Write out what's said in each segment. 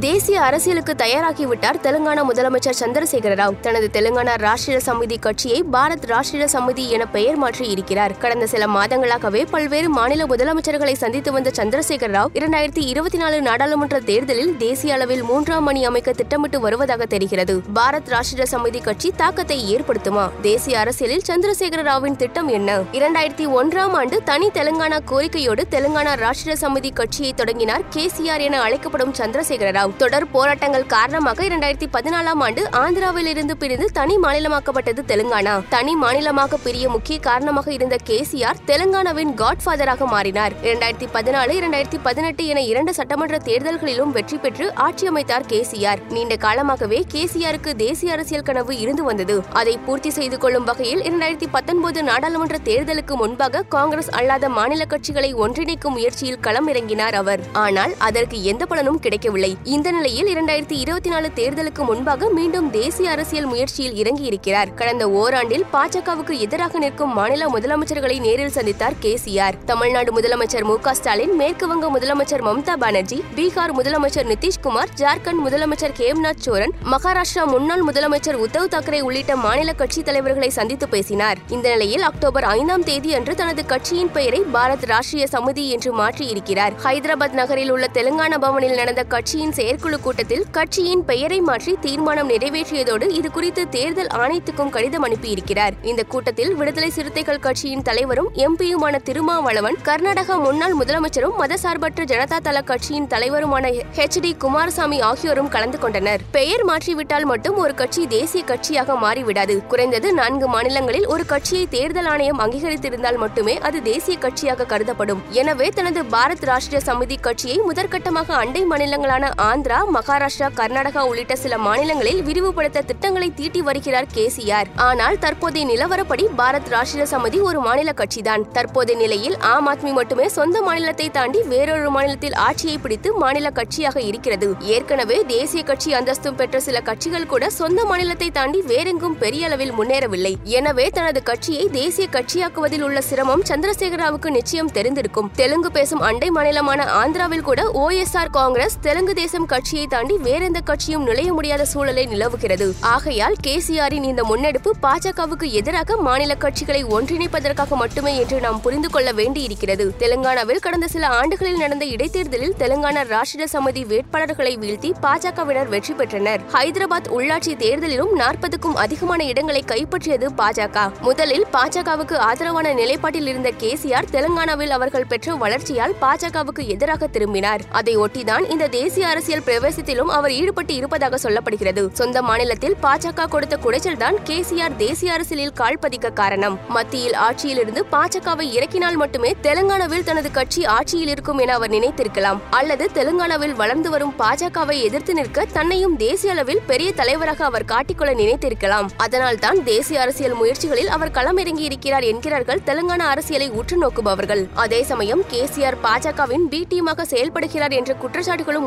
தேசிய அரசியலுக்கு தயாராகிவிட்டார் தெலுங்கானா முதலமைச்சர் சந்திரசேகர ராவ். தனது தெலுங்கானா ராஷ்டிரிய சமிதி கட்சியை பாரத் ராஷ்டிரிய சமிதி என பெயர் மாற்றி இருக்கிறார். கடந்த சில மாதங்களாகவே பல்வேறு மாநில முதலமைச்சர்களை சந்தித்து வந்த சந்திரசேகர ராவ் இரண்டாயிரத்தி இருபத்தி நாலு நாடாளுமன்ற தேர்தலில் தேசிய அளவில் மூன்றாம் அணி அமைக்க திட்டமிட்டு வருவதாக தெரிகிறது. பாரத் ராஷ்டிரிய சமிதி கட்சி தாக்கத்தை ஏற்படுத்துமா? தேசிய அரசியலில் சந்திரசேகர ராவின் திட்டம் என்ன? இரண்டாயிரத்தி ஒன்றாம் ஆண்டு தனி தெலுங்கானா கோரிக்கையோடு தெலுங்கானா ராஷ்டிரிய சமிதி கட்சியை தொடங்கினார். கேசிஆர் என அழைக்கப்படும் சந்திரசேகர ராவ். தொடர் போராட்டங்கள் காரணமாக இரண்டாயிரத்தி பதினாலாம் ஆண்டு ஆந்திராவில் இருந்து பிரிந்து தனி மாநிலமாக்கப்பட்டது தெலுங்கானா. தனி மாநிலமாக பிரிய முக்கிய காரணமாக இருந்த கேசிஆர் தெலுங்கானாவின் காட்ஃபாதராக மாறினார். இரண்டாயிரத்தி பதினாலு இரண்டாயிரத்தி பதினெட்டு என இரண்டு சட்டமன்ற தேர்தல்களிலும் வெற்றி பெற்று ஆட்சி அமைத்தார் கேசிஆர். நீண்ட காலமாகவே கேசிஆருக்கு தேசிய அரசியல் கனவு இருந்து வந்தது. அதை பூர்த்தி செய்து கொள்ளும் வகையில் இரண்டாயிரத்தி பத்தொன்பது நாடாளுமன்ற தேர்தலுக்கு முன்பாக காங்கிரஸ் அல்லாத மாநில கட்சிகளை ஒன்றிணைக்கும் முயற்சியில் களம் இறங்கினார் அவர். ஆனால் அதற்கு எந்த பலனும் கிடைக்கவில்லை. இந்த நிலையில் இரண்டாயிரத்தி இருபத்தி நாலு தேர்தலுக்கு முன்பாக மீண்டும் தேசிய அரசியல் முயற்சியில் இறங்கியிருக்கிறார். கடந்த ஓராண்டில் பாஜகவுக்கு எதிராக நிற்கும் மாநில முதலமைச்சர்களை நேரில் சந்தித்தார் கேசிஆர். தமிழ்நாடு முதலமைச்சர் மு ஸ்டாலின் மேற்குவங்க முதலமைச்சர் மம்தா பானர்ஜி பீகார் முதலமைச்சர் நிதிஷ்குமார் ஜார்க்கண்ட் முதலமைச்சர் கேம்நாத் சோரன் மகாராஷ்டிரா முன்னாள் முதலமைச்சர் உத்தவ் தாக்கரே உள்ளிட்ட மாநில கட்சித் தலைவர்களை சந்தித்து பேசினார். இந்த நிலையில் அக்டோபர் ஐந்தாம் தேதி அன்று தனது கட்சியின் பெயரை பாரத் ராஷ்டிரிய சமிதி என்று மாற்றியிருக்கிறார். ஹைதராபாத் நகரில் உள்ள தெலுங்கானா பவனில் நடந்த கட்சியின் செயற்குழு கூட்டத்தில் கட்சியின் பெயரை மாற்றி தீர்மானம் நிறைவேற்றியதோடு இது குறித்து தேர்தல் ஆணையத்துக்கும் கடிதம் அனுப்பியிருக்கிறார். இந்த கூட்டத்தில் விடுதலை சிறுத்தைகள் கட்சியின் தலைவரும் எம்பியுமான திருமாவளவன் கர்நாடக முன்னாள் முதலமைச்சரும் மதசார்பற்ற ஜனதா தள கட்சியின் தலைவருமான ஹெச் டி. குமாரசாமி ஆகியோரும் கலந்து கொண்டனர். பெயர் மாற்றிவிட்டால் மட்டும் ஒரு கட்சி தேசிய கட்சியாக மாறிவிடாது. குறைந்தது நான்கு மாநிலங்களில் ஒரு கட்சியை தேர்தல் ஆணையம் அங்கீகரித்திருந்தால் மட்டுமே அது தேசிய கட்சியாக கருதப்படும். எனவே தனது பாரத் ராஷ்டிரிய சமிதி கட்சியை முதற்கட்டமாக அண்டை மாநிலங்களான ஆந்திரா மகாராஷ்டிரா கர்நாடகா உள்ளிட்ட சில மாநிலங்களில் விரிவுபடுத்த திட்டங்களை தீட்டி வருகிறார் கேசிஆர். ஆனால் தற்போதைய நிலவரப்படி பாரத் ராஷ்டிரிய சமிதி ஒரு மாநில கட்சிதான். தற்போதைய நிலையில் ஆம் ஆத்மி மட்டுமே சொந்த மாநிலத்தை தாண்டி வேறொரு மாநிலத்தில் ஆட்சியை பிடித்து மாநில கட்சியாக இருக்கிறது. ஏற்கனவே தேசிய கட்சி அந்தஸ்தும் பெற்ற சில கட்சிகள் கூட சொந்த மாநிலத்தை தாண்டி வேறெங்கும் பெரிய அளவில் முன்னேறவில்லை. எனவே தனது கட்சியை தேசிய கட்சியாக்குவதில் உள்ள சிரமம் சந்திரசேகராவுக்கு நிச்சயம் தெரிந்திருக்கும். தெலுங்கு பேசும் அண்டை மாநிலமான ஆந்திராவில் கூட ஓஎஸ்ஆர் காங்கிரஸ் தெலுங்கு தேசம் கட்சியை தாண்டி வேறெந்த கட்சியும் நுழைய முடியாத சூழலை நிலவுகிறது. ஆகையால் கேசிஆரின் இந்த முன்னெடுப்பு பாஜகவுக்கு எதிராக மாநில கட்சிகளை ஒன்றிணைப்பதற்காக மட்டுமே என்று நாம் புரிந்து கொள்ள வேண்டியிருக்கிறது. தெலுங்கானாவில் கடந்த சில ஆண்டுகளில் நடந்த இடைத்தேர்தலில் தெலுங்கானா ராஷ்டிர சமிதி வேட்பாளர்களை வீழ்த்தி பாஜகவினர் வெற்றி பெற்றனர். ஹைதராபாத் உள்ளாட்சி தேர்தலிலும் நாற்பதுக்கும் அதிகமான இடங்களை கைப்பற்றியது பாஜக. முதலில் பாஜகவுக்கு ஆதரவான நிலைப்பாட்டில் இருந்த கேசிஆர் தெலுங்கானாவில் அவர்கள் பெற்ற வளர்ச்சியால் பாஜகவுக்கு எதிராக திரும்பினார். அதை ஒட்டிதான் இந்த தேசிய அரசியல் பிரவேசத்திலும் அவர் ஈடுபட்டு இருப்பதாக சொல்லப்படுகிறது. சொந்த மாநிலத்தில் பாஜக கொடுத்த குடைச்சல் தான் கேசிஆர் தேசிய அரசியலில் கால் பதிக்க காரணம். மத்தியில் ஆட்சியில் இருந்து பாஜகவை இறக்கினால் மட்டுமே தெலுங்கானாவில் தனது கட்சி ஆட்சியில் இருக்கும் என அவர் நினைத்திருக்கலாம். அல்லது தெலுங்கானாவில் வளர்ந்து வரும் பாஜகவை எதிர்த்து நிற்க தன்னையும் தேசிய அளவில் பெரிய தலைவராக அவர் காட்டிக்கொள்ள நினைத்திருக்கலாம். அதனால் தான் தேசிய அரசியல் முயற்சிகளில் அவர் களமிறங்கி இருக்கிறார் என்கிறார்கள் தெலுங்கானா அரசியலை உற்று நோக்குபவர்கள். அதே சமயம் கேசிஆர் பாஜகவின் பி டீமாக செயல்படுகிறார் என்ற குற்றச்சாட்டுகளும்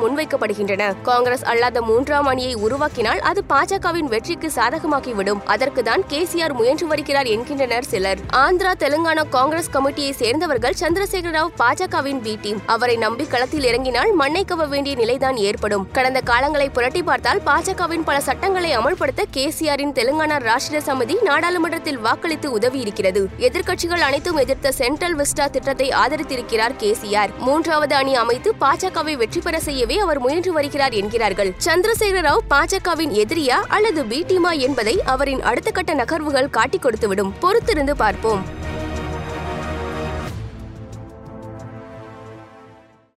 முன்வைக்கப்படுகின்றன காங்கிரஸ் அல்லாத மூன்றாம் அணியை உருவாக்கினால் அது பாஜகவின் வெற்றிக்கு சாதகமாகிவிடும். கே சி கேசிஆர் முயன்று வருகிறார் என்கின்றனர் சிலர். ஆந்திரா தெலுங்கானா காங்கிரஸ் கமிட்டியை சேர்ந்தவர்கள் சந்திரசேகர ராவ் பாஜகவின் பி டீம் அவரை நம்பி களத்தில் இறங்கினால் மண்ணை கவ வேண்டிய நிலைதான் ஏற்படும். கடந்த காலங்களை புரட்டி பார்த்தால் பாஜகவின் பல சட்டங்களை அமல்படுத்த கேசிஆரின் தெலுங்கானா ராஷ்டிரிய சமிதி நாடாளுமன்றத்தில் வாக்களித்து உதவி இருக்கிறது எதிர்க்கட்சிகள் அனைத்தும் எதிர்த்த சென்ட்ரல் விஸ்டா திட்டத்தை ஆதரித்திருக்கிறார் கேசிஆர். மூன்றாவது அணி அமைத்து பாஜகவை வெற்றி பெற செய்யவே அவர் முயன்று வருகிறார் என்கிறார்கள். சந்திரசேகர ராவ் பாஜகவின் எதிரியா அல்லது பி டீமா என்பதை அவரின் அடுத்த கட்ட நகர்வுகள் காட்டிக் கொடுத்துவிடும். பொறுத்திருந்து பார்ப்போம்.